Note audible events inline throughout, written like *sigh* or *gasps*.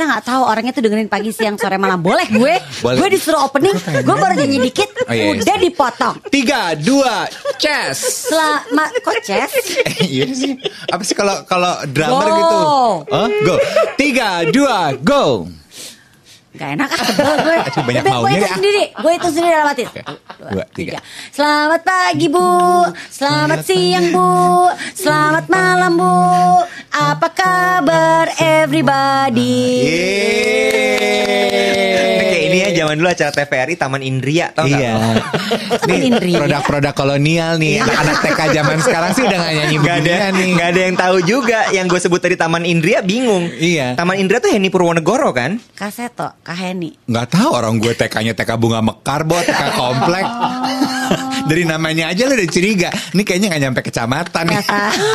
kita nggak tahu orangnya tuh dengerin pagi siang sore malam. Boleh gue? Boleh. Gue disuruh opening, gue baru nyanyi dikit, Oh, iya, iya. udah dipotong. Tiga, dua, chess. Selamat kok Ces? *laughs* Iya sih. Apa sih kalau kalau drummer Go. gitu? Huh? Go. Tiga, dua, go. Gak enak ah sebel gue. *laughs* Banyak Udah, gue maunya hitung ya. sendiri, gue hitung sendiri dalam hati. Dua, tiga. Selamat pagi Bu, selamat siang Bu, selamat malam Bu. Apa kabar everybody? Ini kayak ini ya zaman dulu acara TVRI Taman Indria tau nggak? Iya. Taman Indria. produk-produk kolonial nih. Anak-anak TK zaman sekarang sih udah gak nyanyi Gak ada, nih. nggak ada yang tahu juga. Yang gue sebut tadi Taman Indria bingung. Iya. Taman Indria tuh Henny Purwonegoro kan? Kaseto, Kaheni. Nggak tahu orang gue TK-nya TK bunga mekar, bot TK komplek. Dari namanya aja lu udah curiga. Ini kayaknya nggak nyampe kecamatan nih.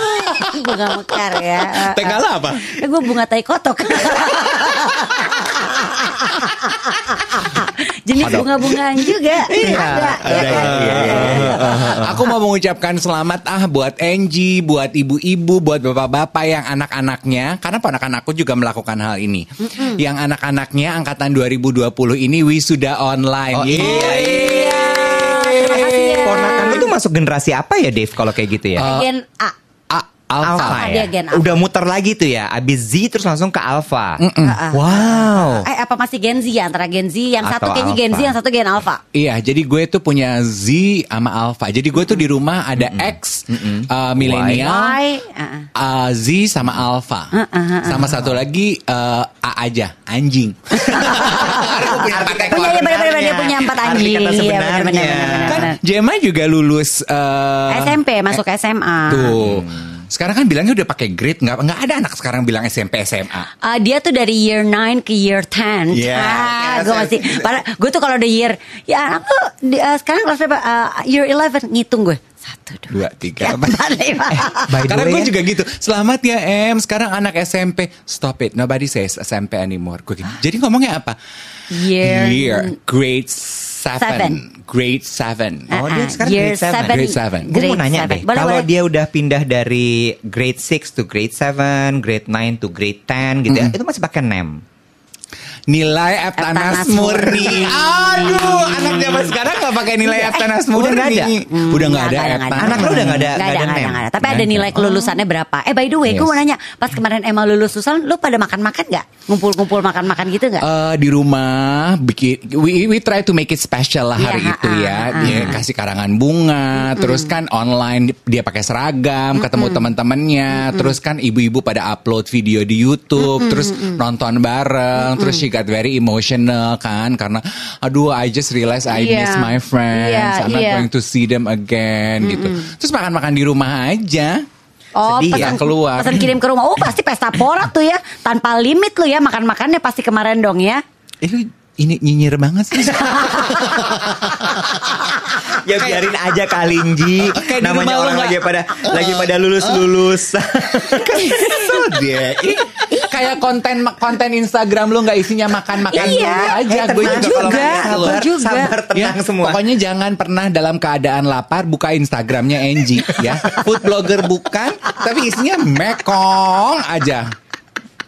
*laughs* Bunga mekar ya. TK lo apa? Eh, gue bunga tai kotok. *laughs* Jenis bunga-bungaan juga. Iya, ada. ada ya kan? ya, iya, iya, *laughs* Aku mau mengucapkan selamat ah buat Angie, buat ibu-ibu, buat bapak-bapak yang anak-anaknya, karena ponakan aku juga melakukan hal ini. Yang anak-anaknya angkatan 2020 ini wisuda online. Oh, iya, Yeay. Terima kasih ya. Ponakan lu tuh masuk generasi apa ya Dave kalau kayak gitu ya? Gen A. Alpha. Alpha Dia ya. Gen Alpha. Udah muter lagi tuh ya. Abis Z terus langsung ke Alpha. Ah, ah. Wow. Eh apa masih Gen Z ya antara Gen Z yang satu Atau kayaknya Gen Z Alpha. yang satu Gen Alpha. Iya, jadi gue tuh punya Z sama Alpha. Jadi gue tuh di rumah ada X, uh, milenial, Y, ah, ah. uh, Z sama Alpha. Sama satu lagi uh, A aja, anjing. *laughs* Aku punya empat ekor. Punya ya dia punya empat Arti anjing. kata Iya, sebenarnya. benar-benar. Kan Jema juga lulus uh, SMP masuk SMA. Tuh. Sekarang kan bilangnya udah pakai grade nggak nggak ada anak sekarang bilang SMP SMA. Ah, dia tuh dari year 9 ke year 10 Iya. ah, Iya, gue masih padahal gue tuh kalau udah year ya anak tuh di- ah, sekarang kelas berapa Ah, year 11 ngitung gue satu dua Dua, tiga, empat. lima By the *laughs* Karena gue ya. juga gitu. Selamat ya Em. Sekarang anak SMP. Stop it. Nobody says SMP anymore. Gue gitu. Jadi ngomongnya apa? Year- Year. Grade seven. Seven. Grade seven. Ah, Oh dia ah, sekarang year grade 7 seven. Grade seven. Gue mau Grade nanya seven. deh, Boleh, kalau boleh. dia udah pindah dari grade 6 to grade 7, grade 9 to grade 10 gitu ya, itu masih pakai NEM. Nilai Eptanas Eptanas murni. Aduh, anak zaman sekarang gak pakai nilai Eptanas udah murni. ada? Udah gak ada ada, nggak ada. Eptanas. Anak lu udah nggak ada- nggak ada, nggak ada. Tapi ada nilai kelulusannya berapa? Eh by the way, gue mau nanya, pas kemarin Emma lulus lulusan, lu pada makan-makan nggak? Ngumpul-ngumpul makan-makan gitu nggak? Eh, di rumah bikin we, we try to make it special lah hari Iya, itu ah, ya. Dia kasih karangan bunga, terus kan online dia pakai seragam, ketemu teman-temannya, terus kan ibu-ibu pada upload video di YouTube, terus nonton bareng, terus she got very emotional kan karena aduh I just realize I Iya. miss my friends. Iya, I'm not iya. going to see them again gitu. Terus makan-makan di rumah aja. Oh, Sedih pesan, ya, keluar. pesan kirim ke rumah. Oh, pasti pesta pora tuh ya. Tanpa limit lu ya makan-makannya pasti kemarin dong ya. Eh lu ini nyinyir banget sih. *laughs* Ya biarin aja Kalinji. Kayak Namanya orang lagi pada lagi pada lulus-lulus. *laughs* Kesel dia. Kayak konten konten Instagram lu nggak isinya makan-makan Iya. dulu aja. Eh, Gue juga juga, sabar, juga. Sabar tenang Ya, semua. Pokoknya jangan pernah dalam keadaan lapar buka Instagramnya Angie ya. Food blogger bukan, tapi isinya mekong aja.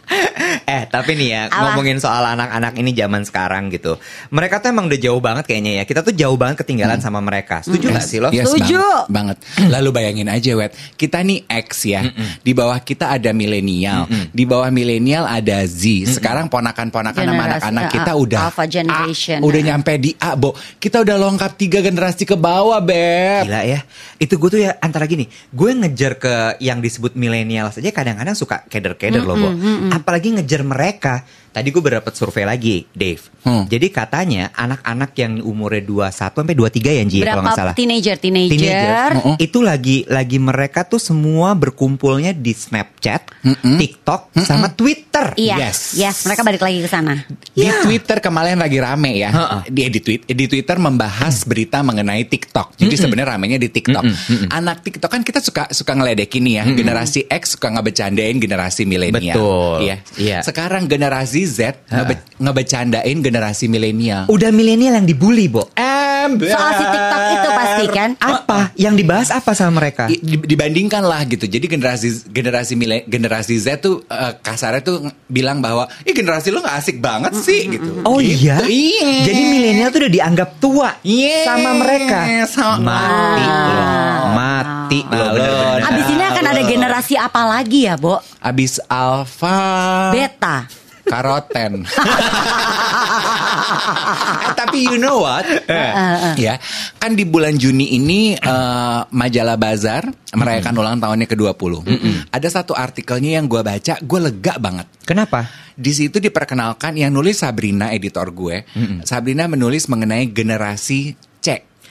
*laughs* Eh tapi nih ya Apa? ngomongin soal anak-anak ini zaman sekarang gitu. Mereka tuh emang udah jauh banget kayaknya ya. Kita tuh jauh banget ketinggalan sama mereka. Setuju gak sih lo? Yes, Setuju. Banget, banget. *clears throat* Lalu bayangin aja, Wet. Kita nih X ya. Di bawah kita ada milenial. Di bawah milenial ada Z. Sekarang ponakan-ponakan sama anak-anak kita udah Alpha generation. A, udah nyampe di A, Bo. Kita udah lengkap tiga generasi ke bawah, Beb. Gila ya. Itu gue tuh ya antara gini. Gue ngejar ke yang disebut milenial saja kadang-kadang suka keder-keder loh, Bo. Apalagi ngejar mereka. Tadi gue berdapat survei lagi, Dave. Hmm. Jadi katanya anak-anak yang umurnya 21 sampai 23 ya, Ji, kalau nggak Berapa salah. teenager, teenager. Teenagers, Mm-mm. itu lagi lagi mereka tuh semua berkumpulnya di Snapchat, TikTok, sama Twitter. Iya, Yes. yes. mereka balik lagi ke sana. Di Ya. Twitter kemarin lagi rame ya. Ha-ha. Di, di, tweet, di Twitter membahas berita mengenai TikTok. Jadi sebenarnya ramenya di TikTok. Anak TikTok kan kita suka suka ngeledekin nih ya. Generasi X suka ngebecandain generasi milenial. Betul. Iya. Iya. Sekarang generasi Z ngebe- ngebecandain generasi milenial. Udah milenial yang dibully, Bo. Ember. Soal si TikTok itu pasti kan. Apa? Yang dibahas apa sama mereka? I- di- dibandingkan lah gitu. Jadi generasi generasi mile- generasi Z tuh eh, kasarnya tuh ng- bilang bahwa, "Ih generasi lo gak asik banget sih." gitu. Oh Gitu. iya? Iya. Jadi milenial tuh udah dianggap tua Yes, sama mereka. sama- Mati lo. Mati lo. Nah, bener-bener. Abis ini akan ada generasi apa lagi ya, Bo? Abis alfa Beta. Karoten. Eh, tapi you know what? ya, kan di bulan Juni ini eh, majalah Bazar merayakan ulang tahunnya ke-20. Ada satu artikelnya yang gue baca, gue lega banget. Kenapa? Di situ diperkenalkan yang nulis Sabrina editor gue. Sabrina menulis mengenai generasi C.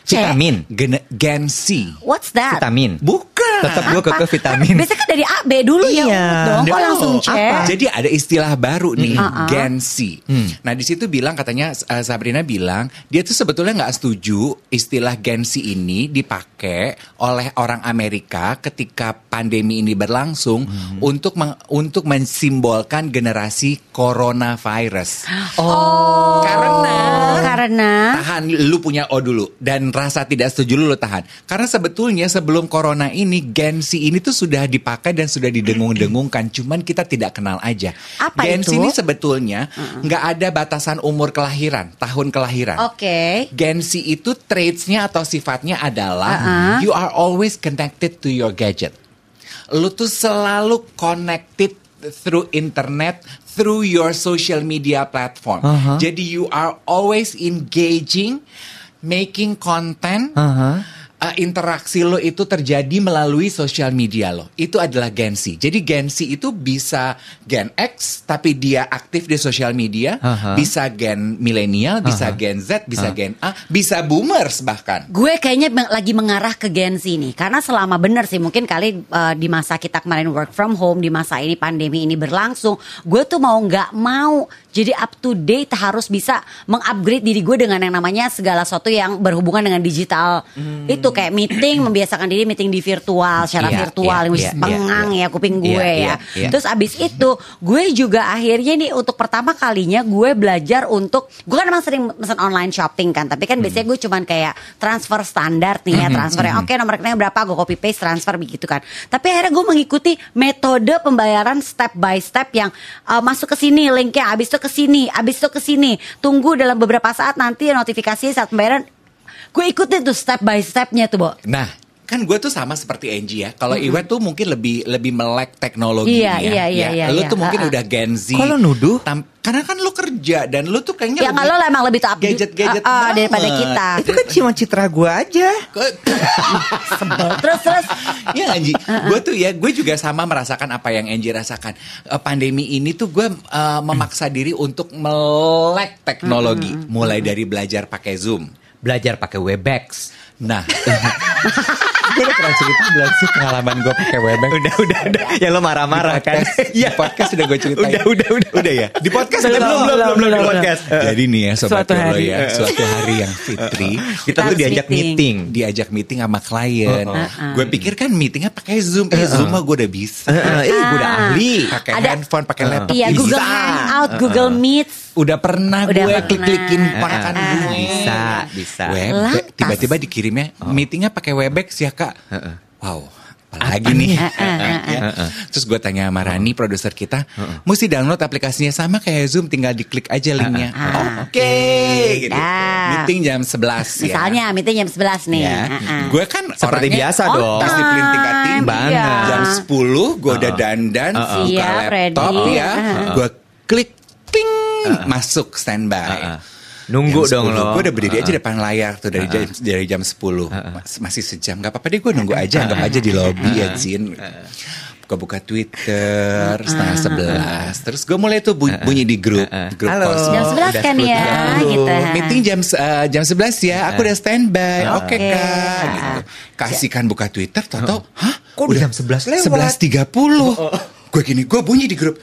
Vitamin. Gen, Gen C. What's that? Vitamin. Bukan. Tetap gue ke Apa? vitamin. Biasanya kan dari A, B dulu ya. Iya. Dong, kok langsung C? Apa? Jadi ada istilah baru nih, Mm-mm. Gen Z. Nah di situ bilang katanya uh, Sabrina bilang dia tuh sebetulnya nggak setuju istilah Gen Z ini dipakai oleh orang Amerika ketika pandemi ini berlangsung untuk meng- untuk mensimbolkan generasi coronavirus. *gasps* Oh. Karena Karena tahan lu punya O dulu dan rasa tidak setuju lu, lu tahan karena sebetulnya sebelum corona ini Gen Z ini tuh sudah dipakai dan sudah didengung-dengungkan cuman kita tidak kenal aja Apa Gen Z ini sebetulnya nggak ada batasan umur kelahiran tahun kelahiran Oke. Gen Z itu traitsnya atau sifatnya adalah Uh-uh. you are always connected to your gadget. Lu tuh selalu connected through internet, through your social media platform. Uh-huh. Jadi you are always engaging, making content. Uh-huh. Uh, interaksi lo itu terjadi melalui sosial media lo. Itu adalah Gen Z. Jadi Gen Z itu bisa Gen X tapi dia aktif di sosial media, Aha. bisa Gen milenial, bisa Aha. Gen Z, bisa Gen A, bisa boomers bahkan. Gue kayaknya lagi mengarah ke Gen Z nih Karena selama bener sih Mungkin kali uh, di masa kita kemarin work from home Di masa ini pandemi ini berlangsung Gue tuh mau nggak mau Jadi up to date harus bisa Mengupgrade diri gue dengan yang namanya Segala sesuatu yang berhubungan dengan digital Itu kayak meeting Membiasakan diri meeting di virtual Secara Iya, virtual Yang iya, pengang iya. ya kuping Iya, gue iya, ya. iya. Terus abis itu Gue juga akhirnya nih Untuk pertama kalinya Gue belajar untuk Gue kan emang sering mesen online shopping kan Tapi kan biasanya gue cuman kayak Transfer standar nih ya Transfernya oke nomor rekeningnya berapa Gue copy paste transfer begitu kan. Tapi akhirnya gue mengikuti Metode pembayaran step by step Yang uh, masuk ke sini linknya Abis itu ke sini Abis itu ke sini. Tunggu dalam beberapa saat Nanti notifikasi saat pembayaran Gue ikutin tuh step by stepnya tuh Bo Nah, kan gue tuh sama seperti Angie ya. Kalau Iwan tuh mungkin lebih lebih melek teknologi Iya, ya. iya, iya, iya, Lu iya. tuh mungkin Uh-uh. udah Gen Z. Kok lo nuduh? Tam- karena kan lu kerja dan lu tuh kayaknya Ya kalau lo emang lebih top gadget-gadget uh, uh, daripada kita Itu kan cuma citra gue aja. *laughs* Terus terus Iya Anji, gue tuh ya, gue juga sama merasakan apa yang Angie rasakan. Eh, pandemi ini tuh gue eh, memaksa diri untuk melek teknologi, mulai dari belajar pakai Zoom. Belajar pakai Webex. Nah, *laughs* gue udah pernah cerita belum sih pengalaman gue pakai Webex? Udah, udah, udah. Ya lo marah-marah kan? di podcast sudah gue ceritain. Udah, udah, udah. Udah ya. Di podcast Belum, udah belum, belum, belum, di podcast. Jadi nih ya sobat hari. ya, suatu hari yang fitri Kita tuh diajak meeting. diajak meeting sama klien. Uh-uh. Gue pikir kan meetingnya pakai Zoom. Eh, Zoom mah gue udah bisa. Eh, eh, gue udah Ah. ahli. Pakai handphone, pakai laptop. Iya bisa. Google Hangout, Google Meet. Udah pernah gue klik-klikin ah, gue. Bisa, bisa. Tiba-tiba dikirimnya meetingnya pakai Webex ya kak. Heeh. Wow. Apalagi nih. nih? Heeh, Ya. Terus gue tanya sama Rani, produser kita, mesti download aplikasinya sama kayak Zoom, tinggal diklik aja linknya. Ah. Oke, gitu. Dah. Meeting jam 11 ya. Misalnya meeting jam 11 nih. Ya. Heeh. Gue kan Seperti orangnya biasa On dong. disiplin tingkat time, tinggi. Banget. Jam 10 gue udah dandan, buka Siap, laptop ready. ya. Uh-uh. Gue klik, ting, masuk standby. Nunggu dong lo. Gue udah berdiri aja depan layar tuh dari jam dari jam 10 Mas- Masih sejam Gak apa-apa deh gue nunggu aja Anggap aja di lobby ya Jin gue buka Twitter setengah sebelas. Terus gue mulai tuh bunyi, bunyi di grup, grup Halo. kos. Jam 11 udah kan ya, gitu. Meeting jam eh, jam 11 ya, aku udah standby. Oke Oke. kak, gitu. Kasihkan buka Twitter, tau-tau, hah? Kok udah jam 11 lewat? 11.30. Gue gini, gue bunyi di grup.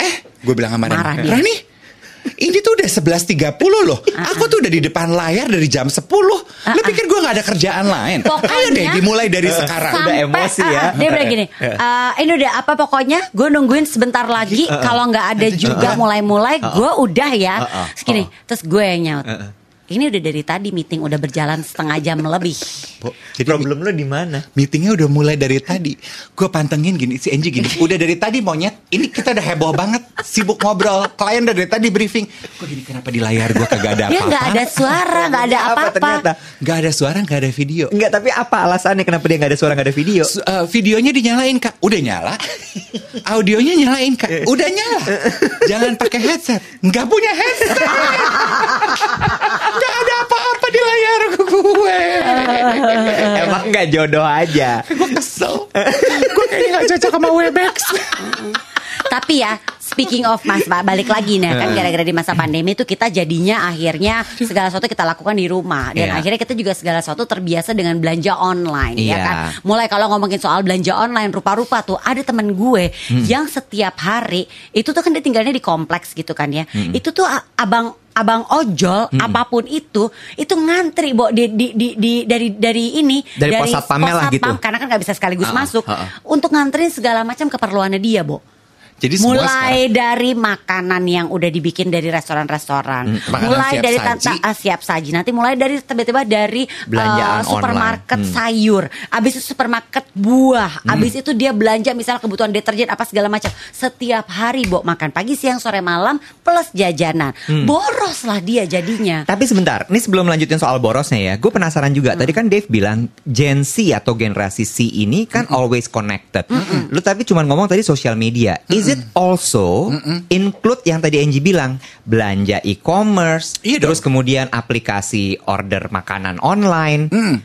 Eh, gue bilang sama Marah Rani. Rani, ini tuh udah 11.30 loh. Aku tuh udah di depan layar dari jam 10. Lu pikir gue gak ada kerjaan lain? Pokoknya- Ayo deh dimulai dari *laughs* sekarang. Udah emosi ya. ah, dia bilang gini, *laughs* "Eh, ini udah apa pokoknya gue nungguin sebentar lagi kalau nggak ada juga mulai-mulai gue udah ya. Terus gini, terus gue yang nyaut. Ini udah dari tadi meeting udah berjalan setengah jam lebih. Bo, Jadi problem lo di mana? Meetingnya udah mulai dari tadi. Gue pantengin gini, si Angie gini. *laughs* Udah dari tadi monyet. Ini kita udah heboh banget. Sibuk ngobrol. Klien udah dari tadi briefing. Gue gini, kenapa di layar gue kagak ada *laughs* Ya apa-apa? nggak ada suara, nggak ada Apa apa-apa. ternyata? Gak ada suara, gak ada video. Enggak, tapi apa alasannya kenapa dia nggak ada suara nggak ada video? Su- eh, videonya dinyalain kak, udah nyala. *laughs* Audionya nyalain kak, udah nyala. Jangan pakai headset, nggak punya headset. Di layar gue. *laughs* Emang nggak jodoh aja. Gue kesel. Gue kayaknya nggak cocok sama Webex. Tapi ya, speaking of Mas, Pak, balik lagi nih kan gara-gara di masa pandemi itu kita jadinya akhirnya segala sesuatu kita lakukan di rumah dan Iya. akhirnya kita juga segala sesuatu terbiasa dengan belanja online ya Iya. kan. Mulai kalau ngomongin soal belanja online rupa-rupa tuh ada temen gue Hmm. yang setiap hari itu tuh kan dia tinggalnya di kompleks gitu kan ya. Hmm. Itu tuh a- abang abang ojol apa pun itu itu ngantri bo di, di, di, di- dari dari ini Dari pos satpamnya lah gitu. satpam, karena kan nggak bisa sekaligus Ah, masuk ah, ah. untuk nganterin segala macam keperluannya dia bo Jadi semua mulai dari makanan yang udah dibikin dari restoran-restoran, Hmm, mulai siap dari saji. tanta ah, siap saji, nanti mulai dari tiba-tiba dari Belanjaan eh, supermarket online. Hmm. sayur, abis itu supermarket buah, abis itu dia belanja misalnya kebutuhan deterjen apa segala macam, setiap hari bo makan pagi, siang, sore, malam plus jajanan, Hmm. boros lah dia jadinya. Tapi sebentar, ini sebelum lanjutin soal borosnya ya, gue penasaran juga. Tadi kan Dave bilang Gen Z atau generasi C ini kan always connected. Lu tapi cuma ngomong tadi sosial media. Is it also include yang tadi Angie bilang belanja e-commerce, Iya dong. terus kemudian aplikasi order makanan online, Hmm.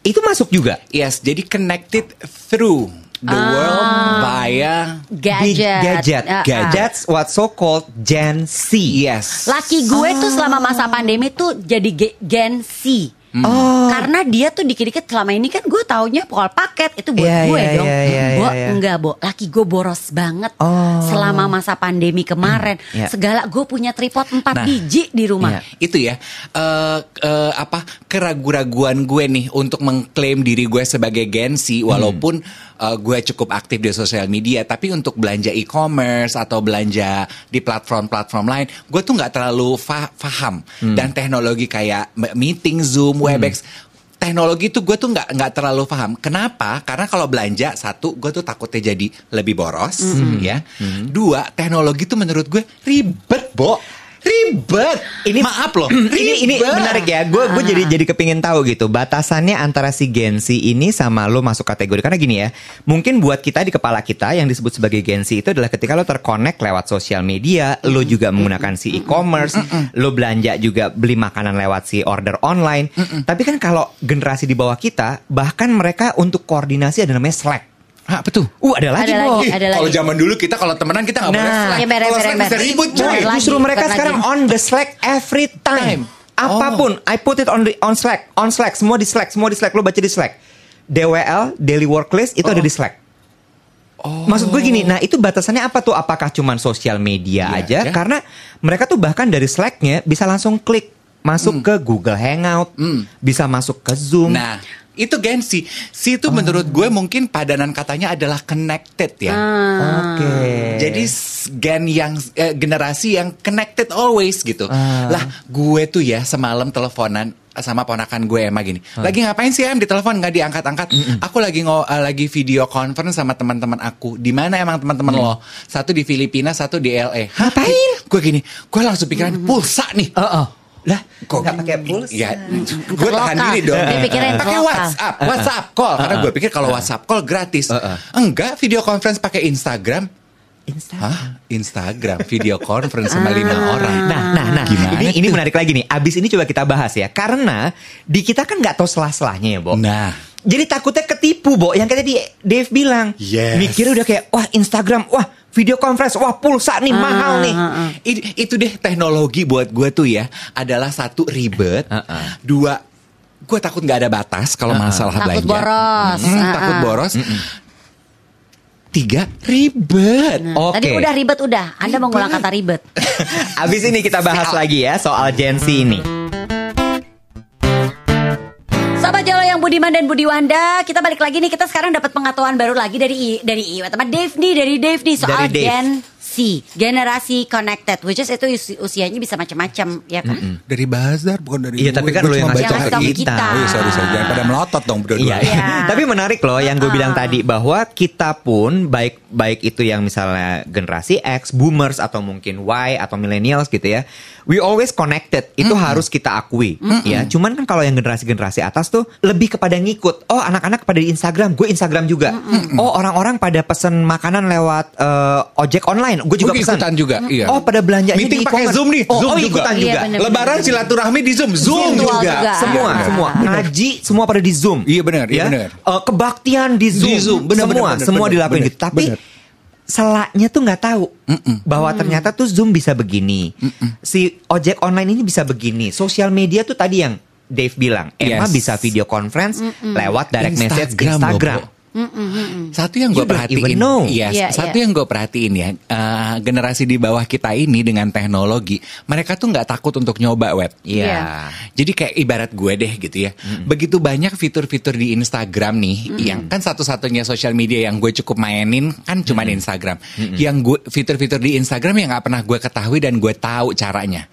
itu masuk juga. Yes, jadi connected through the world via Gadget, gadget, Ah, ah. gadget. That's what so called Gen Z. yes. Laki gue tuh selama masa pandemi tuh jadi ge- Gen Z. Oh. Karena dia tuh dikit-dikit selama ini kan gue taunya pokok paket itu buat Iya, gue iya, dong. iya, iya, Bo, iya. enggak, Bo. Laki gue boros banget. Oh. Selama masa pandemi kemarin, Iya. segala gue punya tripod 4 Nah. biji di rumah. Iya. itu ya eh eh, apa keraguan-raguan gue nih untuk mengklaim diri gue sebagai Gensi walaupun eh, gue cukup aktif di sosial media tapi untuk belanja e-commerce atau belanja di platform-platform lain gue tuh nggak terlalu fa- paham dan teknologi kayak m- meeting Zoom, Webex teknologi itu gue tuh nggak nggak terlalu paham. Kenapa? Karena kalau belanja satu, gue tuh takutnya jadi lebih boros, ya. Dua, teknologi tuh menurut gue ribet, bo, ribet. Ini maaf loh, *clears throat* ini ini menarik ya. Gue gue jadi jadi kepingin tahu gitu batasannya antara si Gen Z ini sama lo masuk kategori karena gini ya. Mungkin buat kita di kepala kita yang disebut sebagai Gen Z itu adalah ketika lo terkonek lewat sosial media, lo juga menggunakan si e-commerce, lo belanja juga beli makanan lewat si order online. Tapi kan kalau generasi di bawah kita, bahkan mereka untuk koordinasi ada namanya Slack. Ah, betul. Uh, ada lagi, Ada lagi, ada lagi. Kalau zaman dulu kita kalau temenan kita nggak boleh Nah. Slack. Ya, beres, Kalau Slack bisa ribut. Beres. lagi, Justru mereka sekarang lagi. on the Slack every time. Oh. Apa pun, I put it on the on Slack, on Slack, semua di Slack, semua di Slack. Lo baca di Slack. DWL, daily work list itu ada di Slack. Maksud gue gini, nah itu batasannya apa tuh? Apakah cuman sosial media Iya, aja? ya. Karena mereka tuh bahkan dari Slacknya bisa langsung klik masuk ke Google Hangout, Hmm. bisa masuk ke Zoom. Nah, itu Gen Z. Si itu menurut gue mungkin padanan katanya adalah connected ya. Oke. Jadi s- gen yang eh, generasi yang connected always gitu. Ah. Lah, gue tuh ya semalam teleponan sama ponakan gue Emma gini. Ah. Lagi ngapain sih Em di telepon nggak diangkat-angkat? Aku lagi ngo eh, lagi video conference sama teman-teman aku. Di mana emang teman-teman lo? Satu di Filipina, satu di LA. Hah? Mm. Ngapain? Gue gini, gue langsung pikiran pulsa nih. Oh, oh. Lah, Kok nggak pakai pulsa? Ya, gue tahan diri dong. Pakai. WhatsApp, WhatsApp call. Karena gue pikir kalau WhatsApp call gratis. Uh-uh. Enggak, video conference pakai Instagram. Instagram. Hah? Instagram video conference sama lima orang. Nah, nah, nah. Gimana ini ini menarik lagi nih. Abis ini coba kita bahas ya. Karena di kita kan nggak tahu selah-selahnya ya, Bo. Nah, Jadi takutnya ketipu, Bo. Yang kayak tadi Dave bilang. Yes. Mikirnya udah kayak, wah Instagram, wah video conference, wah pulsa nih, mahal nih. I- itu deh teknologi buat gue tuh ya adalah satu ribet, Uh-uh. dua gue takut nggak ada batas kalau masalah Takut belanja, boros. Mm, Uh-uh. takut boros. Tiga ribet. Oke. Tadi udah ribet udah. Anda mengulang kata ribet. *laughs* Abis ini kita bahas lagi ya soal Gen Z ini. Jolo yang Budiman dan Budi Wanda, kita balik lagi nih. Kita sekarang dapat pengetahuan baru lagi dari I, dari Iwa. Teman Dave nih, dari Dave nih soal Dari Dave. Gen Z, generasi connected, which is itu usi- usianya bisa macam-macam, ya kan? Dari bazar bukan dari Iya, tapi kan lu yang ngasih tahu kita. kita. Oh, iya, sorry, sorry. Jangan pada melotot dong berdua Iya, iya. Iya. Tapi menarik loh yang gue bilang Uh-uh. tadi bahwa kita pun baik baik itu yang misalnya generasi X, boomers atau mungkin Y atau millennials gitu ya. We always connected. Itu harus kita akui ya. Cuman kan kalau yang generasi-generasi atas tuh lebih kepada ngikut. Oh, anak-anak pada di Instagram, gue Instagram juga. Oh, orang-orang pada pesen makanan lewat eh, ojek online, gue juga pesan. ikutan juga, iya. Oh, pada belanjanya Meeting di pakai. Zoom nih, Oh, Zoom oh, juga. ikutan Iya, juga. bener. Lebaran silaturahmi di Zoom, Zoom juga. juga. Semua, Iya. semua. Ngaji semua pada di Zoom. Iya, benar, iya, Ya? benar. Eh, kebaktian di Zoom. Di Zoom, benar, semua, benar, benar, semua dilakuin benar, gitu. Tapi benar. Selaknya tuh nggak tahu bahwa ternyata tuh Zoom bisa begini. Si ojek online ini bisa begini. Sosial media tuh tadi yang Dave bilang, Emma Yes. bisa video conference lewat direct message Instagram loh, Instagram. Bo. Satu yang gue perhatiin. Yes, Iya, satu iya. yang gue perhatiin ya, eh, generasi di bawah kita ini dengan teknologi, mereka tuh nggak takut untuk nyoba web. Iya. Iya. Jadi kayak ibarat gue deh gitu ya. Begitu banyak fitur-fitur di Instagram nih, yang kan satu-satunya sosial media yang gue cukup mainin kan cuma di Instagram. Yang gue fitur-fitur di Instagram yang nggak pernah gue ketahui dan gue tahu caranya.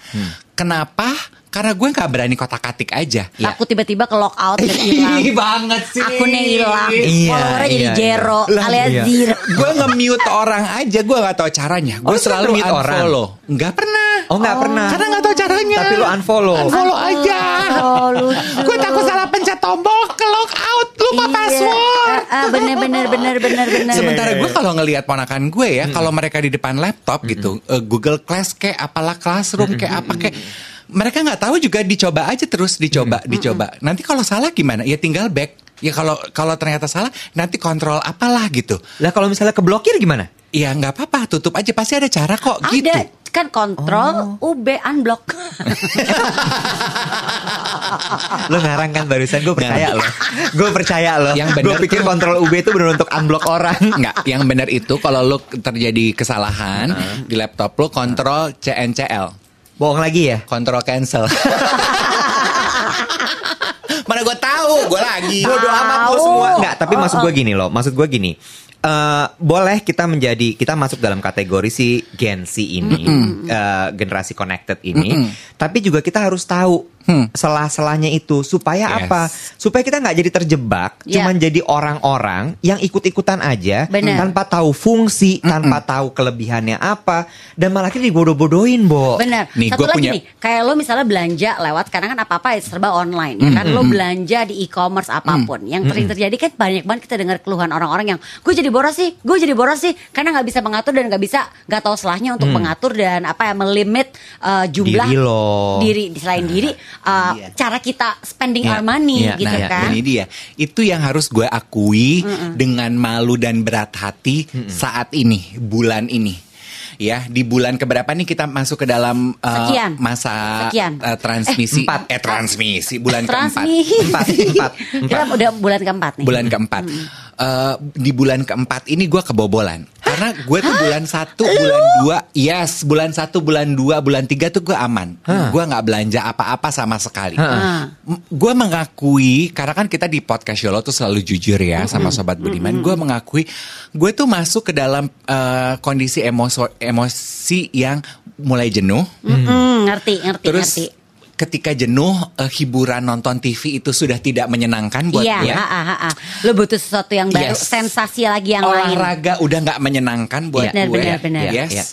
Kenapa? Karena gue nggak berani kotak-katik aja. Takut tiba-tiba ke lock out dan hilang. *laughs* Banget sih. Akunnya hilang, Iya, followernya jadi iya, zero, iya. Lah, alias iya. zero. gue nge-mute orang aja, gue nggak tahu caranya. Gue Oh, lu selalu orang? unfollow. Nggak pernah. Oh nggak pernah. Karena nggak tahu caranya. Tapi lu unfollow. Unfollow aja. Oh, lucu. Gue takut salah pencet tombol ke log out, lupa Iya. password. Ah, ah, bener bener bener bener bener. Sementara gue kalau ngelihat ponakan gue ya, kalau mereka di depan laptop gitu, eh, Google Class kayak apalah Classroom kayak apa kayak mereka nggak tahu juga dicoba aja terus dicoba dicoba. Nanti kalau salah gimana? Ya tinggal back. Ya kalau kalau ternyata salah nanti kontrol apalah gitu. Lah kalau misalnya keblokir gimana? Ya nggak apa-apa, tutup aja pasti ada cara kok Ada gitu. kan kontrol UB unblock. Lo ngarang kan barusan gue percaya lo. Gue percaya lo. Yang Gue bener pikir kontrol UB itu benar untuk unblock orang. Nggak, yang benar itu kalau lu terjadi kesalahan di laptop lu kontrol CNCL, Bohong lagi ya? kontrol cancel. *laughs* Mana gue tahu, gue lagi. Bodo amat Tahu. semua. Enggak, tapi maksud gue gini loh. Maksud gue gini. eh boleh kita menjadi kita masuk dalam kategori si Gen Z ini, eh, generasi connected ini, tapi juga kita harus tahu selah-selahnya itu supaya Yes. apa? Supaya kita nggak jadi terjebak, Ya. cuman jadi orang-orang yang ikut-ikutan aja Bener. tanpa tahu fungsi, tanpa tahu kelebihannya apa, dan malah kita dibodoh-bodohin, Bo. Bener. Nih, Satu gua lagi punya- nih, kayak lo misalnya belanja lewat karena kan apa-apa serba online ya kan. Lo belanja di e-commerce apa pun. Yang sering terjadi kan banyak banget kita dengar keluhan orang-orang yang gue jadi boros sih, gue jadi boros sih karena nggak bisa mengatur dan nggak bisa nggak tahu selahnya untuk mengatur dan apa ya melimit uh, jumlah Diri lo. diri selain diri uh, Iya. cara kita spending Ya, our money iya, gitu nah, kan. ini dia. Itu yang harus gue akui dengan malu dan berat hati saat ini, bulan ini. Ya, di bulan keberapa nih kita masuk ke dalam uh, Sekian. masa Sekian. uh, transmisi? Eh, empat. Eh, transmisi bulan *laughs* keempat. Transmisi. Empat, empat, Kita udah bulan keempat nih. bulan keempat. Eh, di bulan keempat ini gue kebobolan karena gue tuh bulan satu, bulan dua, yes, bulan satu, bulan dua, bulan tiga tuh gue aman. Gue nggak belanja apa-apa sama sekali. Gue mengakui karena kan kita di podcast Yolo tuh selalu jujur ya sama sobat Budiman. Gue mengakui gue tuh masuk ke dalam eh, kondisi emosi emosi yang mulai jenuh. Mm-mm, ngerti, ngerti, Terus ngerti. Ketika jenuh eh, hiburan nonton TV itu sudah tidak menyenangkan buat Iya, gue. ha, ha, ha, ha. lo butuh sesuatu yang baru, Yes. sensasi lagi yang lain. olahraga udah nggak menyenangkan buat Benar, gue. benar, benar. Yes. Iya.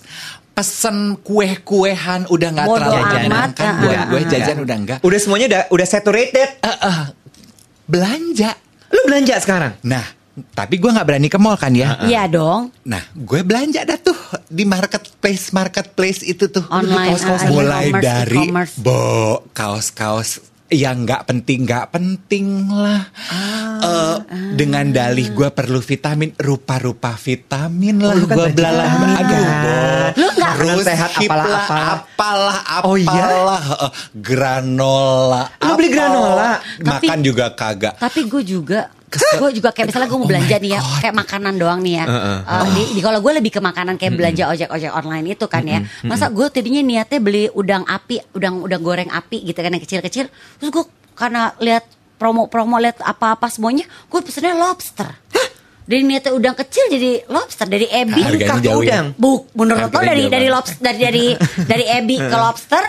Pesen kue-kuehan udah nggak terlalu amat, menyenangkan ah, buat gue. Jajan udah enggak. Udah semuanya udah udah saturated. Eh, eh, belanja. Lu belanja sekarang? Nah, tapi gue nggak berani ke mall kan ya. Iya dong. Nah, gue belanja dah tuh di marketplace marketplace itu tuh. Online, Kaos-kaos ah, mulai dari e-commerce. bo kaos-kaos yang nggak penting nggak penting lah. Eh, dengan dalih gue perlu vitamin, rupa-rupa vitamin lah. lu kan gue belajar belalah. vitamin. Aduh, Lu nggak- terus sehat, apalah, lah, apalah. apalah, apalah, Oh iya? eh, granola. Lu beli granola? Tapi- Makan juga kagak. Tapi gue juga gue juga kayak misalnya gue mau Oh belanja my nih ya God. kayak makanan doang nih ya. Eh, di, di- kalau gue lebih ke makanan kayak belanja ojek ojek online itu kan ya. Masa gue tadinya niatnya beli udang api udang udang goreng api gitu kan yang kecil kecil terus gue karena lihat promo promo lihat apa apa semuanya gue pesennya lobster dari niatnya udang kecil jadi lobster dari ebi Harganya Kak jauh ya. udang. Buk, menurut lo dari jauh dari lobster dari dari dari ebi ke *laughs* lobster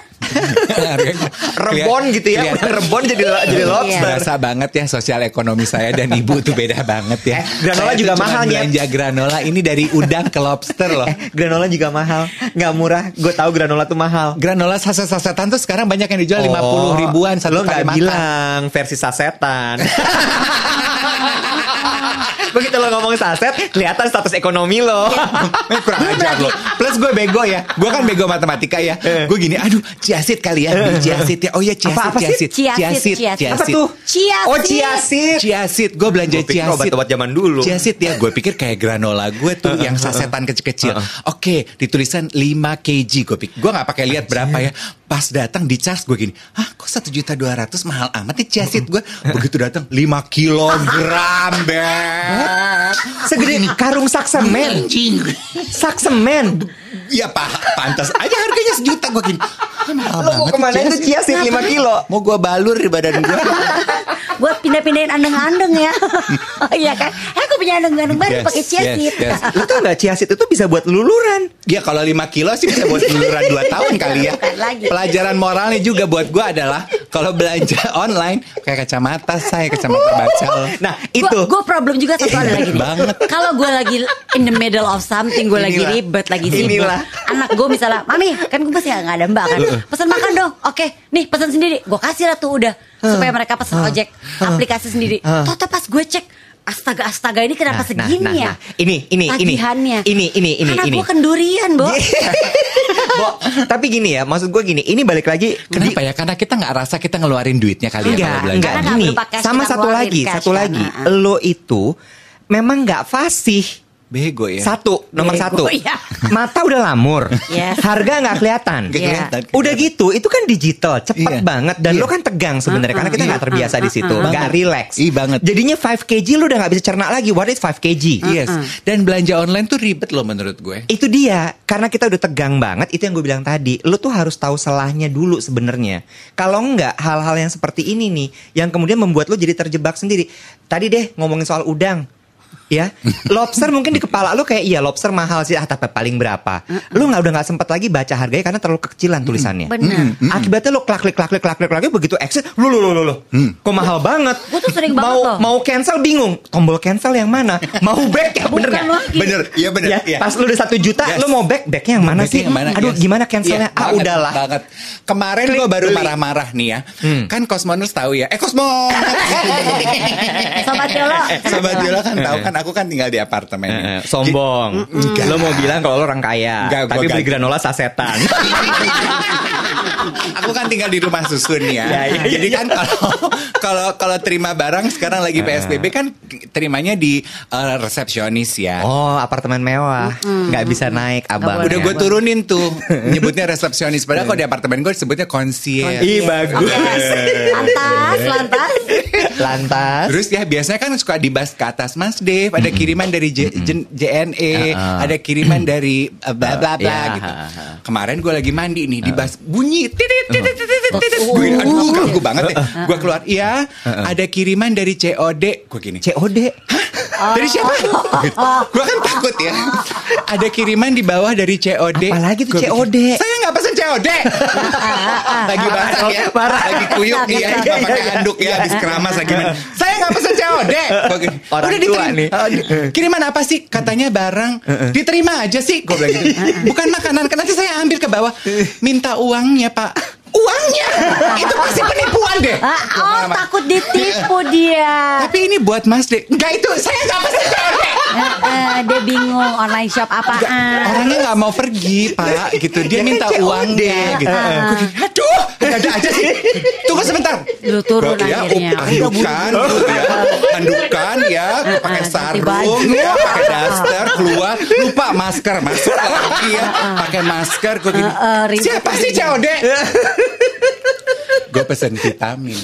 Rebon gitu ya, udah rebon jadi jadi Iya. lobster. Berasa banget ya sosial ekonomi saya dan ibu tuh beda banget ya. Eh, granola Saya juga mahal, Nyet. Belanja granola ini dari udang ke lobster loh. *laughs* Eh, granola juga mahal, nggak murah. Gue tahu granola tuh mahal. Granola saset-sasetan tuh sekarang banyak yang dijual lima puluh ribuan satu Oh, Lo kali nggak makan. bilang versi sasetan. *laughs* Begitu lo ngomong saset, kelihatan status ekonomi lo. *laughs* Eh, kurang ajar loh. Plus gue bego ya. Gue kan bego matematika ya. Gue gini, aduh, ciasit kali ya. Beli Ciasit ya. Oh ya, ciasit, Apa- apa ciasit. Ciasit, ciasit. Apa tuh? Ciasit. Oh, ciasit. Ciasit, gue belanja Gua pikir ciasit. obat-obat zaman dulu. Ciasit ya, gue pikir kayak granola gue tuh yang sasetan kecil-kecil. Oke, ditulisan 5 kg. Gue pikir, gue nggak pakai lihat berapa ya. Pas datang di charge gue gini, ah kok satu juta dua ratus mahal amat nih ciasit gue. Begitu datang 5 kilogram, Segede karung sak semen. Sak semen. Ya pak, pantas aja harganya sejuta gue gini. ah, mahal Lo mau ke mana itu ciasit 5 kilo? Mau gue balur di badan gue. buat pindah-pindahin andeng-andeng ya. *laughs* Iya kan? Eh punya andeng-andeng baru Yes, pakai ciasit. yes, yes. *laughs* Lo tau gak ciasit itu bisa buat luluran? Ya kalau 5 kilo sih bisa buat luluran 2 *laughs* tahun kali ya. Lagi. Pelajaran moralnya juga buat gue adalah kalau belanja *laughs* online kayak kacamata saya kacamata bacal. Nah itu Gue problem juga satu ada lagi nih. Banget. Kalau gue lagi in the middle of something, gue lagi ribet, lagi sibuk. Inilah. Anak gue misalnya, mami kan gue masih nggak ada mbak kan. Pesan makan dong. Oke, nih pesan sendiri. Gue kasih lah tuh udah supaya mereka pesan ojek aplikasi sendiri. Toto pas gue cek. Astaga astaga ini kenapa Nah, nah, segini nah, ya? nah. Ini, ini, ini. Tagihannya. Ini, ini, ini, Anak ini. gue kendurian, Bo. *laughs* Bo, tapi gini ya, maksud gue gini, ini balik lagi Kenapa ya? Karena kita nggak rasa kita ngeluarin duitnya kali ya Enggak, kalau belanja. enggak Karena nggak gini. Sama satu lagi, satu kan, lagi. nah. Lo itu memang nggak fasih. Bego ya. Satu, nomor Bego, satu. ya. Mata udah lamur. Yes. Harga nggak kelihatan. Nggak Iya. kelihatan. Udah gitu, itu kan digital, cepet Iya. banget dan Iya. lo kan tegang sebenarnya karena kita nggak terbiasa di situ, Banget. nggak relax. Iya banget. Jadinya 5 kg lo udah nggak bisa cerna lagi. What is 5 kg? Yes. Dan belanja online tuh ribet loh menurut gue. Itu dia, karena kita udah tegang banget, itu yang gue bilang tadi. Lo tuh harus tahu selahnya dulu sebenarnya. Kalau enggak, hal-hal yang seperti ini nih, yang kemudian membuat lo jadi terjebak sendiri. Tadi deh ngomongin soal udang. Ya, lobster mungkin di kepala lo kayak iya lobster mahal sih, ah tapi paling berapa? Lo nggak udah nggak sempet lagi baca harganya karena terlalu kekecilan tulisannya. Benar. Akibatnya lo klik klik klik klik klik klik klik begitu exit, lo lo lo lo lo, kok mahal banget? Gua tuh sering mau banget loh. mau cancel bingung, tombol cancel yang mana? Mau back ya bener Bukan nggak? lagi. Bener, iya bener. Ya, iya. pas lu udah satu juta, Yes. lu mau back backnya yang mana sih? yang mana? Aduh, Yes. gimana cancelnya? Iya, ah, banget, udahlah. Banget. Kemarin gue baru marah-marah nih ya. Hmm. Kan Cosmoners tahu ya. Eh Cosmo. *laughs* Sobat Yolo. Sobat Yola kan tahu kan aku kan tinggal di apartemen. Eh, eh, sombong. Enggak. Lu mau bilang kalau lu orang kaya, Enggak, tapi beli granola sasetan. *laughs* Aku kan tinggal di rumah susun ya. Ya, ya, ya, Jadi ya. kan kalau kalau kalau terima barang sekarang lagi PSBB kan terimanya di eh, resepsionis ya. oh, apartemen mewah. nggak bisa naik, abang. Udah gue turunin tuh *laughs* nyebutnya resepsionis padahal kalau di apartemen gue disebutnya concierge. Ih, bagus. Lantas, lantas. Lantas. Terus ya biasanya kan suka dibahas ke atas Mas Dev, ada kiriman dari J- Jen- JNE, Uh-uh. ada kiriman dari uh, bla bla bla Ya, gitu. ha-ha. Kemarin gue lagi mandi nih dibahas bunyi titit titit titit titit. Gue aduh ganggu banget deh. Gue keluar, iya ada kiriman dari COD. Gue gini, COD. Dari siapa? *laughs* gue kan takut ya. Ada kiriman di bawah dari COD. Apalagi tuh Gua pikir, COD? Saya nggak pesen COD. lagi *laughs* basah ya, Parah. lagi kuyuk iya, Iya, iya, pakai iya. handuk ya, habis keramas lagi. Saya nggak pesen COD. Orang "Udah tua diterima." nih. Kiriman apa sih? Katanya barang. Diterima aja sih. Gue bilang gitu. *laughs* Bukan makanan. Kan nanti saya ambil ke bawah. Minta uangnya pak. Uangnya? Itu pasti penipuan deh. Ah, oh, takut ditipu dia. Tapi ini buat Mas De. Enggak itu, saya nggak. Eh, eh, dia bingung online shop apaan. Orangnya nggak mau pergi, Pak. Gitu. Dia Ya minta kan COD. uangnya. Gitu. Gini, Aduh, ada aja sih. *laughs* Tunggu sebentar. Lu turun ya, akhirnya. handukan, gitu ya. handukan ya, pakai sarung, ya, pakai daster, keluar, lupa masker, masuk lagi ya, pakai masker. Gue gini, eh, ribet. siapa sih COD? Gue pesen vitamin.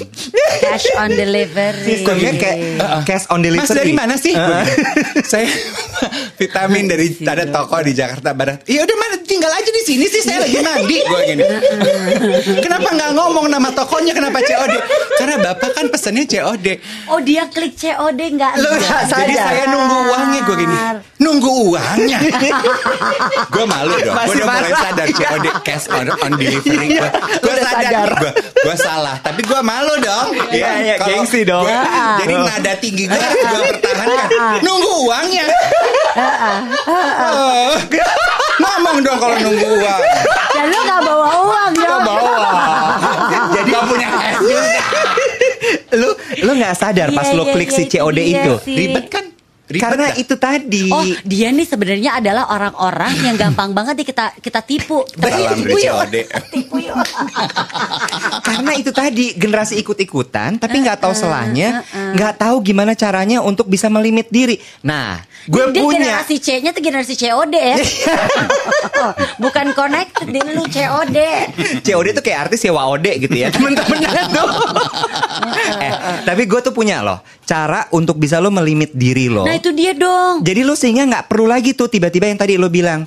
Cash on delivery. Sistemnya kayak cash on delivery. Mas dari mana sih? Gini, *laughs* saya *laughs* vitamin dari ada toko di Jakarta Barat. Ya udah mana tinggal aja di sini sih saya lagi mandi. *laughs* Gue gini. *laughs* Kenapa nggak ngomong nama tokonya? Kenapa COD? Karena bapak kan pesennya COD. Oh dia klik COD nggak? Lu nggak Jadi saya nunggu uangnya gue gini. Nunggu uangnya. *laughs* gue malu dong. Gue udah mulai sadar COD cash on, on delivery. Iya, Gue sadar. Gue gue salah. Tapi gue malu dong. Iya, iya, gengsi dong. gua- jadi nada tinggi gue gue pertahankan. Nunggu uangnya. Oh. Ngomong dong kalau nunggu uang. Dan lu nggak bawa uang dong. Bawa. Jadi gak punya cash juga. lu lu nggak sadar pas Iya, lu iya, klik iya, si itu COD dia itu. Ribet kan? Ribet Karena gak? itu tadi. Oh, dia nih sebenarnya adalah orang-orang yang gampang banget nih kita kita tipu. Salam tipu yuk. *laughs* Tipu yuk. Karena itu tadi generasi ikut-ikutan tapi nggak Uh, tahu selanya, nggak tahu gimana caranya untuk bisa melimit diri. Nah, gue Dia punya generasi C-nya tuh generasi COD ya. *laughs* *laughs* Bukan connected, dia lu COD. COD tuh kayak artis sewa OD gitu ya temen-temennya tuh. eh, tapi gue tuh punya loh cara untuk bisa lo melimit diri lo. Nah itu dia dong. Jadi lo sehingga nggak perlu lagi tuh tiba-tiba yang tadi lo bilang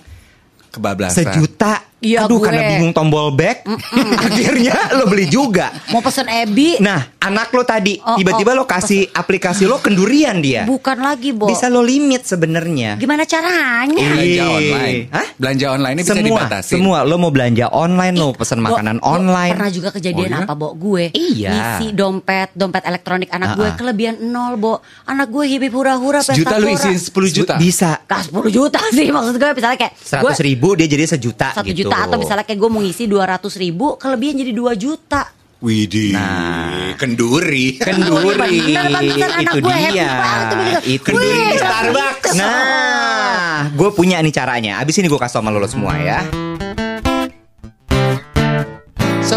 Kebablasan. sejuta. Iya, Aduh gue. karena bingung tombol back, *laughs* akhirnya lo beli juga. Mau pesen Ebi, Nah, anak lo tadi Oh, tiba-tiba oh, lo kasih aplikasi lo kendurian dia. bukan lagi, Bo. Bisa lo limit sebenarnya. Gimana caranya? Belanja Ih. online. Hah? Belanja online ini bisa semua, dibatasi. semua lo mau belanja online, lo pesen makanan Bo, online. Pernah juga kejadian Oh, iya? apa, Bo? Gue Iya. ngisi dompet, dompet elektronik anak gue Ah, ah. kelebihan nol, Bo. Anak gue hibib hura-hura Sejuta lu pesta isiin 10 juta. Bisa Kah 10 juta *laughs* sih maksud gue misalnya kayak seratus gue ribu dia jadi sejuta satu gitu. juta atau misalnya kayak gue mau ngisi 200 ribu kelebihan jadi 2 juta Widih. Nah. kenduri. Kenduri pantesan anak itu gue happy dia. banget. Itu Wih, dia. Starbucks. Nah, gue punya nih caranya. Abis ini gue kasih tau sama lo semua ya.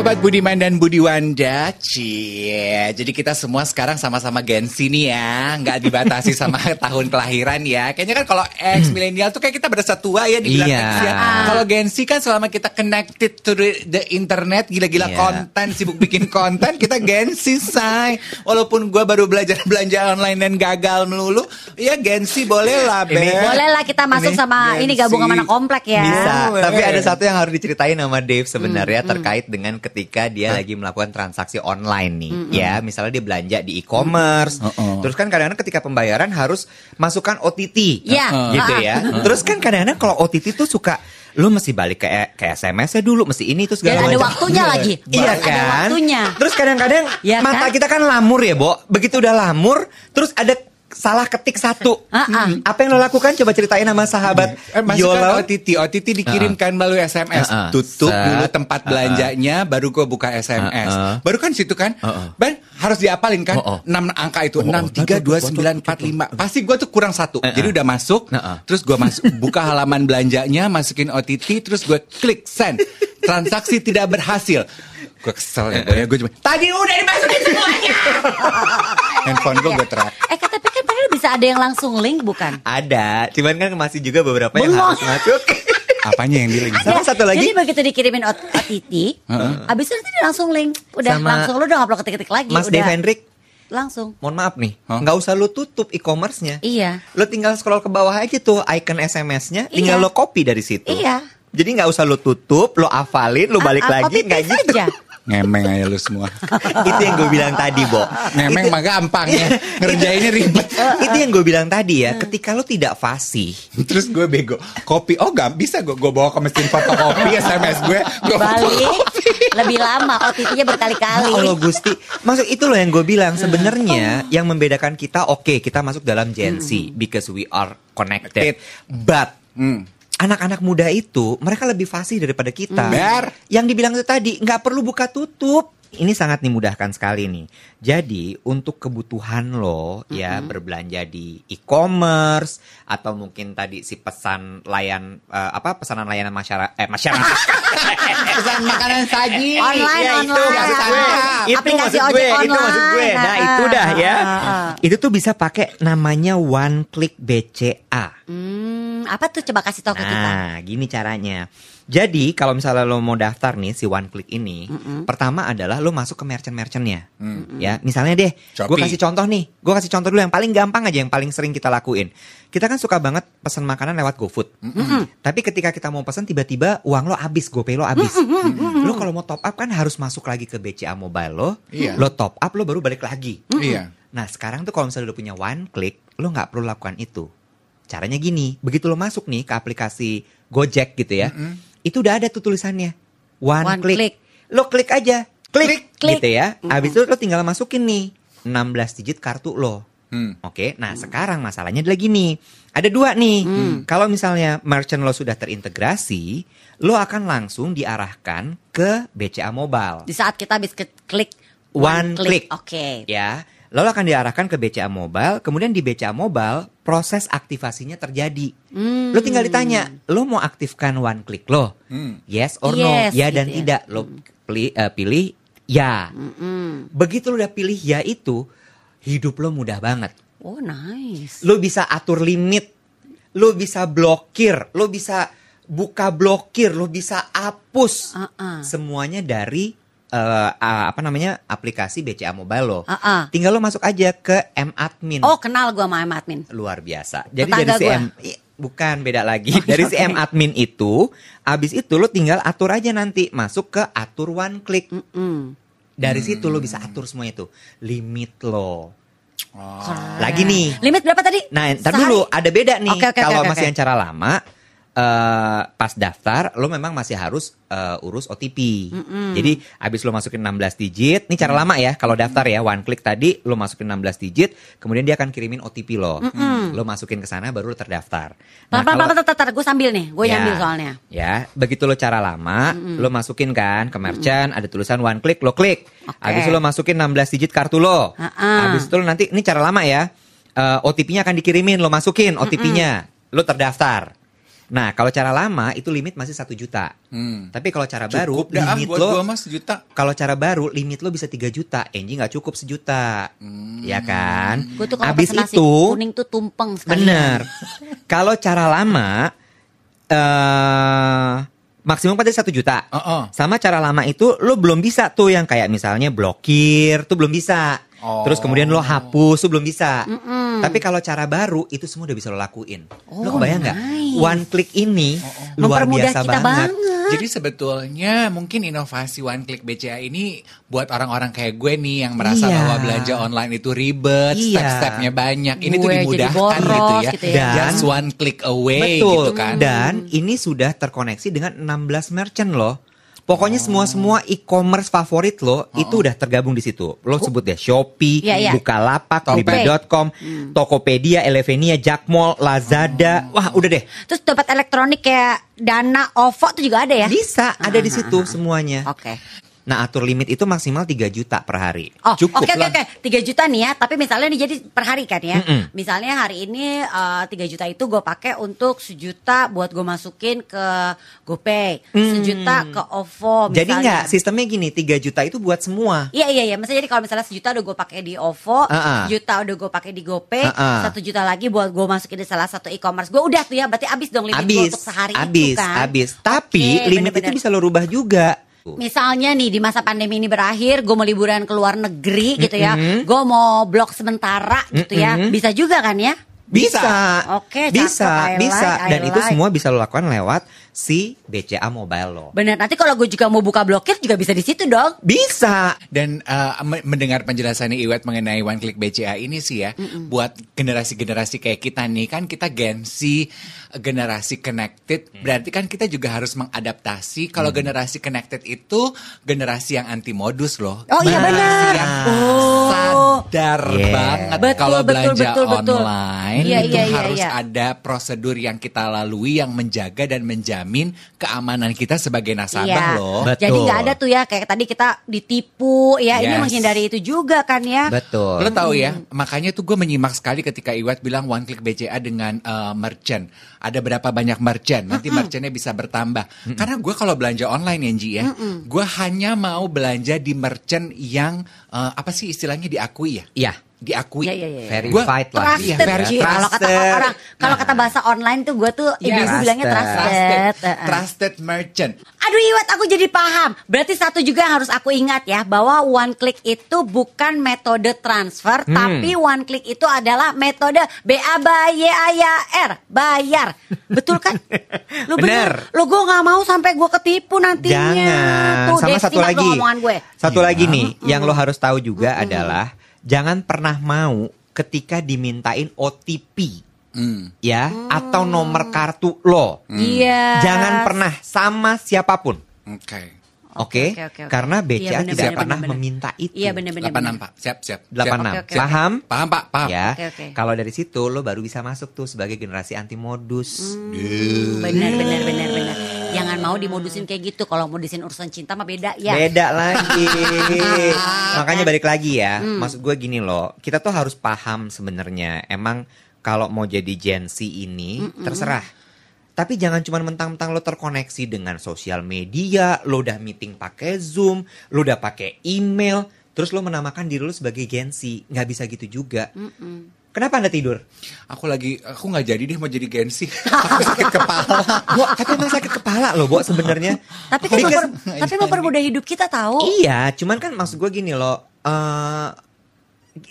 Sobat Budiman dan Budiwanda, cie. Jadi kita semua sekarang sama-sama Gensi nih ya, nggak dibatasi sama *laughs* tahun kelahiran ya. Kayaknya kan kalau ex milenial tuh kayak kita berasa tua ya dibilang Iya. ex ya. Kalau Gensi kan selama kita connected to the, the internet, gila-gila Iya. konten, sibuk bikin konten, kita Gensi say. Walaupun gua baru belajar *laughs* belanja online dan gagal melulu, ya Gensi boleh lah, Beb. Boleh lah kita masuk Ini sama ini gabung sama anak komplek ya. Bisa. Tapi ada satu yang harus diceritain sama Dave sebenarnya Hmm, terkait dengan ketika dia lagi melakukan transaksi online nih. Ya, misalnya dia belanja di e-commerce. Mm-mm. Terus kan kadang-kadang ketika pembayaran harus masukkan OTT. Iya. Gitu ya. Terus kan kadang-kadang kalau OTT tuh suka lu mesti balik ke ke SMS-nya dulu, mesti ini tuh segala Dan ada macam. waktunya lagi. Iya Ada kan? waktunya. Terus kadang-kadang Iya mata kan? kita kan lamur ya, Bo. Begitu udah lamur, terus ada salah ketik satu. Ah. Hmm. Apa yang lo lakukan? Coba ceritain sama sahabat Eh, Yola. OTT, OTT dikirimkan melalui SMS. Uh-uh. Tutup Set. dulu tempat belanjanya, baru gue buka SMS. Uh-uh. Baru kan situ kan, Uh-uh. ban harus diapalin kan, Uh-uh. 6 angka itu, Uh-uh. enam tiga dua sembilan empat lima. Pasti gue tuh kurang satu, Uh-uh. jadi udah masuk. Uh-uh. Terus gue masuk, buka halaman belanjanya, masukin OTT, terus gue klik send. Transaksi tidak berhasil. Gue kesel ya, gue gue cuma, tadi udah dimasukin semuanya. *laughs* Handphone gue gue terak. Eh tapi bisa ada yang langsung link bukan? Ada, cuman kan masih juga beberapa yang Bengong. harus masuk. *laughs* Apanya yang di link? Sama satu lagi. Jadi begitu dikirimin OTT, abis itu nanti langsung link. Udah Sama langsung lu udah nggak perlu ketik-ketik lagi. Mas udah. Dave Hendrik, Langsung. mohon maaf nih, Hah? nggak usah lu tutup e-commerce-nya. Iya. Lo tinggal scroll ke bawah aja tuh icon SMS-nya, tinggal Iya. lo copy dari situ. Iya. Jadi nggak usah lo tutup, lo hafalin, lo balik ah, lagi, nggak gitu. aja. *laughs* Ngemeng aja lu semua. *laughs* itu yang gue bilang tadi, Bo. Ngemeng Itu- mah gampang ya. *laughs* Ngerjainnya ribet. *laughs* itu yang gue bilang tadi ya, ketika lo tidak fasih, Terus gue bego. Kopi. Oh gak bisa gue, gue bawa ke mesin fotokopi SMS gue. Gue Balik lebih lama OTT-nya berkali-kali. Ya Allah Gusti, maksud itu loh yang gue bilang sebenarnya yang membedakan kita oke kita masuk dalam Gen Z because we are connected, but Hmm. Anak-anak muda itu mereka lebih fasih daripada kita. Ber. Yang dibilang itu tadi nggak perlu buka tutup. ini sangat dimudahkan sekali nih. Jadi untuk kebutuhan lo ya berbelanja di e-commerce atau mungkin tadi si pesan layan eh, apa pesanan layanan masyarakat eh masyarakat *laughs* Pesan makanan saji. Online, Ya, itu online. maksud gue. Itu aplikasi maksud gue, itu maksud gue. online. Nah, Ah, itu dah ya. ah, ah. Itu tuh bisa pakai namanya one click BCA. Hmm, apa tuh coba kasih tahu ke kita? Nah, gini caranya. Jadi kalau misalnya lo mau daftar nih si One Click ini, pertama adalah lo masuk ke merchant-merchantnya, ya. Misalnya deh, gue kasih contoh nih, gue kasih contoh dulu yang paling gampang aja, yang paling sering kita lakuin. Kita kan suka banget pesan makanan lewat GoFood. Tapi ketika kita mau pesan tiba-tiba uang lo habis, GoPay lo habis. Lo kalau mau top up kan harus masuk lagi ke BCA Mobile lo, Iya. lo top up lo baru balik lagi. Iya. Nah sekarang tuh kalau misalnya udah punya one click, lo nggak perlu lakukan itu. Caranya gini, begitu lo masuk nih ke aplikasi Gojek gitu ya, itu udah ada tuh tulisannya one, One click. click. Lo klik aja, klik, Klik. gitu ya. Abis itu lo tinggal masukin nih 16 digit kartu lo. Hmm. Oke, nah sekarang masalahnya adalah gini, ada dua nih. Kalau misalnya merchant lo sudah terintegrasi, lo akan langsung diarahkan ke BCA Mobile. Di saat kita habis ke- klik One click. Oke. Ya, lalu akan diarahkan ke BCA Mobile, kemudian di BCA Mobile proses aktivasinya terjadi. Hmm. Lo tinggal ditanya, lo mau aktifkan one click lo? Hmm. Yes or Yes, no? Ya dan gitu ya. tidak. Lo pilih, eh, pilih ya. Mm-mm. Begitu lo udah pilih ya itu, hidup lo mudah banget. Oh nice. Lo bisa atur limit, lo bisa blokir, lo bisa buka blokir, lo bisa hapus. Uh-uh. Semuanya dari eh, ah, apa namanya aplikasi BCA Mobile lo. Uh-uh. Tinggal lo masuk aja ke M Admin. Oh kenal gua sama M admin. Luar biasa. Jadi Tetangga dari si gua. M bukan beda lagi. dari si M Admin itu, abis itu lo tinggal atur aja nanti masuk ke atur one click. Mm. Dari situ lo bisa atur semuanya itu. Limit lo. Oh. Lagi nih. Limit berapa tadi? Nah, ntar Sehari? dulu ada beda nih. Oke, oke, Kalau oke, masih oke. yang cara lama, eh, pas daftar lo memang masih harus eh, urus OTP. Jadi abis lo masukin 16 digit, ini cara lama ya. Kalau daftar ya, one click tadi lo masukin 16 digit, kemudian dia akan kirimin OTP lo. Lo masukin ke sana baru lo terdaftar. Nah, kalau- gue sambil nih. Gue Ya, nyambil soalnya. Ya, begitu lo cara lama, lo masukin kan ke merchant, ada tulisan one click, lo klik. Oke. Habis itu lo masukin 16 digit kartu lo. Ha-ha. Habis itu lo nanti, ini cara lama ya. Eh, OTP-nya akan dikirimin, lo masukin OTP-nya. Lo terdaftar. Nah, kalau cara lama itu limit masih satu juta. Hmm. Tapi kalau cara baru, Cukup dah ah, limit buat lo gua mas sejuta. kalau cara baru limit lo bisa 3 juta. Enji nggak cukup sejuta. Ya kan? Gue tuh nasi itu kuning tuh tumpeng sekali. Bener. *laughs* Kalau cara lama eh maksimum pada satu juta. Oh, oh. Sama cara lama itu lo belum bisa tuh yang kayak misalnya blokir tuh belum bisa. Oh. Terus kemudian lo hapus tuh belum bisa. Tapi kalau cara baru itu semua udah bisa lo lakuin. lo Oh, kebayang nggak? nice. One click ini luar Mempermudah biasa kita banget. banget. Jadi sebetulnya mungkin inovasi One Click BCA ini buat orang-orang kayak gue nih yang merasa Iya. bahwa belanja online itu ribet, Iya. step-stepnya banyak. Ini tuh Gue jadi dimudahkan gitu ya. gitu ya. Dan- Just one click away Betul. gitu kan. Dan ini sudah terkoneksi dengan 16 merchant loh. Pokoknya Oh. semua-semua e-commerce favorit lo itu udah tergabung di situ. Lo sebut deh Shopee, Iya, iya. Bukalapak, Tokped. Blibli.com, Tokopedia, Elevenia, Jakmall, Lazada. Wah, udah deh. Terus dompet elektronik kayak Dana, OVO tuh juga ada ya? Bisa ada di situ semuanya. Oke. Nah, atur limit itu maksimal 3 juta per hari. Oh, Cukup oke oke lah. oke. 3 juta nih ya, tapi misalnya nih jadi per hari kan ya. Mm-mm. Misalnya hari ini eh, 3 juta itu gue pakai untuk sejuta buat gue masukin ke GoPay, sejuta ke OVO misalnya. Jadi nggak sistemnya gini, 3 juta itu buat semua. Iya iya iya, maksudnya jadi kalau misalnya sejuta udah gue pakai di OVO, Ah, ah. sejuta udah gue pakai di GoPay, ah. satu juta lagi buat gue masukin di salah satu e-commerce. Gue udah tuh ya, berarti abis dong limit gue Abis, untuk sehari abis, itu kan. abis. Tapi Oke, limit bener-bener. itu bisa lo rubah juga. Misalnya nih di masa pandemi ini berakhir, gue mau liburan ke luar negeri gitu ya, gue mau blok sementara gitu ya, bisa juga kan ya? Bisa. Oke, bisa, cakep, I bisa. like, I Dan itu like. semua bisa lo lakukan lewat si BCA Mobile lo. Bener, nanti kalau gue juga mau buka blokir juga bisa di situ dong. Bisa. Dan uh, me- mendengar penjelasannya Iwet mengenai One Click BCA ini sih ya, buat generasi-generasi kayak kita nih kan kita gensi generasi connected, berarti kan kita juga harus mengadaptasi. Kalau generasi connected itu generasi yang anti modus loh. Oh iya benar. yang Oh. sadar Yeah. banget Betul, kalau betul, belanja betul, betul. online online Iya, itu iya, iya, harus iya. ada prosedur yang kita lalui yang menjaga dan menjamin keamanan kita sebagai nasabah Iya. loh. Betul. Jadi nggak ada tuh ya kayak tadi kita ditipu ya ini Yes. menghindari itu juga kan ya. Betul. Lo tahu ya, makanya tuh gue menyimak sekali ketika Iwat bilang one click BCA dengan eh, merchant. Ada berapa banyak merchant, nanti merchantnya bisa bertambah. Karena gue kalau belanja online ya ya, gue hanya mau belanja di merchant yang eh, apa sih istilahnya diakui ya? Iya. Diakui. Iya, iya, iya. Verified lah. Iya, Trusted, very Ci. Kalau kata trusted. orang, kalau kata bahasa online tuh gue tuh Yes. ibu-ibu bilangnya Trusted. trusted. Trusted, Heeh. trusted merchant. Aduh Iwat aku jadi paham Berarti satu juga yang harus aku ingat ya Bahwa one click itu bukan metode transfer Hmm. Tapi one click itu adalah metode B-A-B-Y-A-R Bayar Betul kan? *laughs* Lu Bener. Lu gue gak mau sampai gue ketipu nantinya Jangan. Tuh, Sama Dave, satu lagi. gue Satu Iya. lagi nih, yang lo harus tahu juga adalah jangan pernah mau ketika dimintain OTP Hmm. ya atau nomor kartu lo. Iya Jangan pernah sama siapa pun. Oke. Oke, oke, oke, oke. karena BCA Iya, bener, tidak bener, pernah bener, bener. meminta itu. Iya bener-bener 86 Pak. Siap, siap. 86. Siap. Oke, oke. Paham? Paham Pak, paham. Ya. Oke, oke. Kalau dari situ lo baru bisa masuk tuh sebagai generasi anti modus. Bener bener bener bener Jangan mau dimodusin kayak gitu Kalau modusin urusan cinta mah beda ya Beda lagi. *laughs* Makanya balik lagi ya. Hmm. Maksud gue gini loh, kita tuh harus paham sebenarnya. Emang kalau mau jadi Gen Z ini terserah. Tapi jangan cuma mentang-mentang lo terkoneksi dengan sosial media, lo udah meeting pakai Zoom, lo udah pakai email, terus lo menamakan diri lo sebagai Gen Z. Nggak bisa gitu juga. Kenapa anda tidur? Aku lagi, aku nggak jadi deh mau jadi Gensi. *laughs* aku sakit kepala. Bo, tapi emang sakit kepala loh, Bo sebenarnya. Tapi kan memper- tapi mempermudah hidup kita tahu. Iya, cuman kan maksud gue gini loh. eh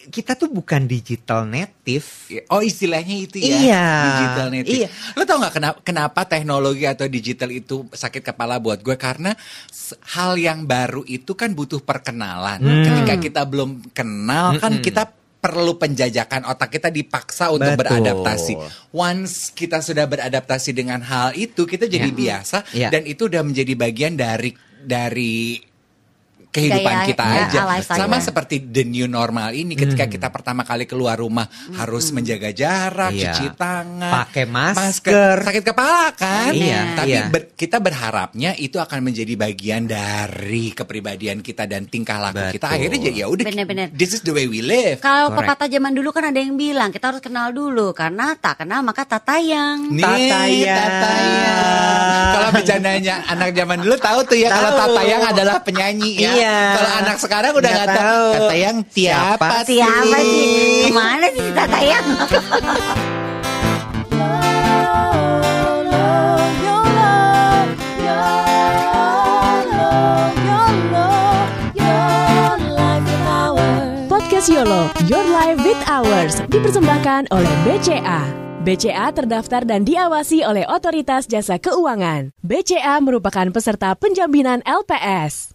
kita tuh bukan digital native. Oh istilahnya itu ya Iya, Digital native iya. Lo tau gak kenapa, kenapa teknologi atau digital itu sakit kepala buat gue Karena s- hal yang baru itu kan butuh perkenalan Hmm. Ketika kita belum kenal kan kita perlu penjajakan otak kita dipaksa untuk Betul. beradaptasi. Once kita sudah beradaptasi dengan hal itu, kita jadi Ya. biasa Ya. dan itu udah menjadi bagian dari dari kehidupan Gaya- kita ya, aja. lifestyle. Sama seperti the new normal ini ketika Hmm. kita pertama kali keluar rumah harus menjaga jarak, Iya. cuci tangan, Pakai masker. sakit kepala kan? Iya, Tapi iya. ber- kita berharapnya itu akan menjadi bagian dari kepribadian kita dan tingkah laku kita. Betul. Akhirnya jadi ya udah. This is the way we live. Kalau pepatah zaman dulu kan ada yang bilang kita harus kenal dulu karena tak kenal maka tak tayang. Nih, Tatayang. Tatayang. Kalau bercandanya anak zaman dulu tahu tuh ya kalau. Tatayang adalah penyanyi ya. Iya. Kalau anak sekarang udah Nggak tahu. tahu. Tatayang siapa, Siapa sih? Siapa sih? Ke mana sih si Tatayang? *laughs* Podcast YOLO, Your Life with Ours, dipersembahkan oleh BCA. BCA terdaftar dan diawasi oleh Otoritas Jasa Keuangan. BCA merupakan peserta penjaminan LPS.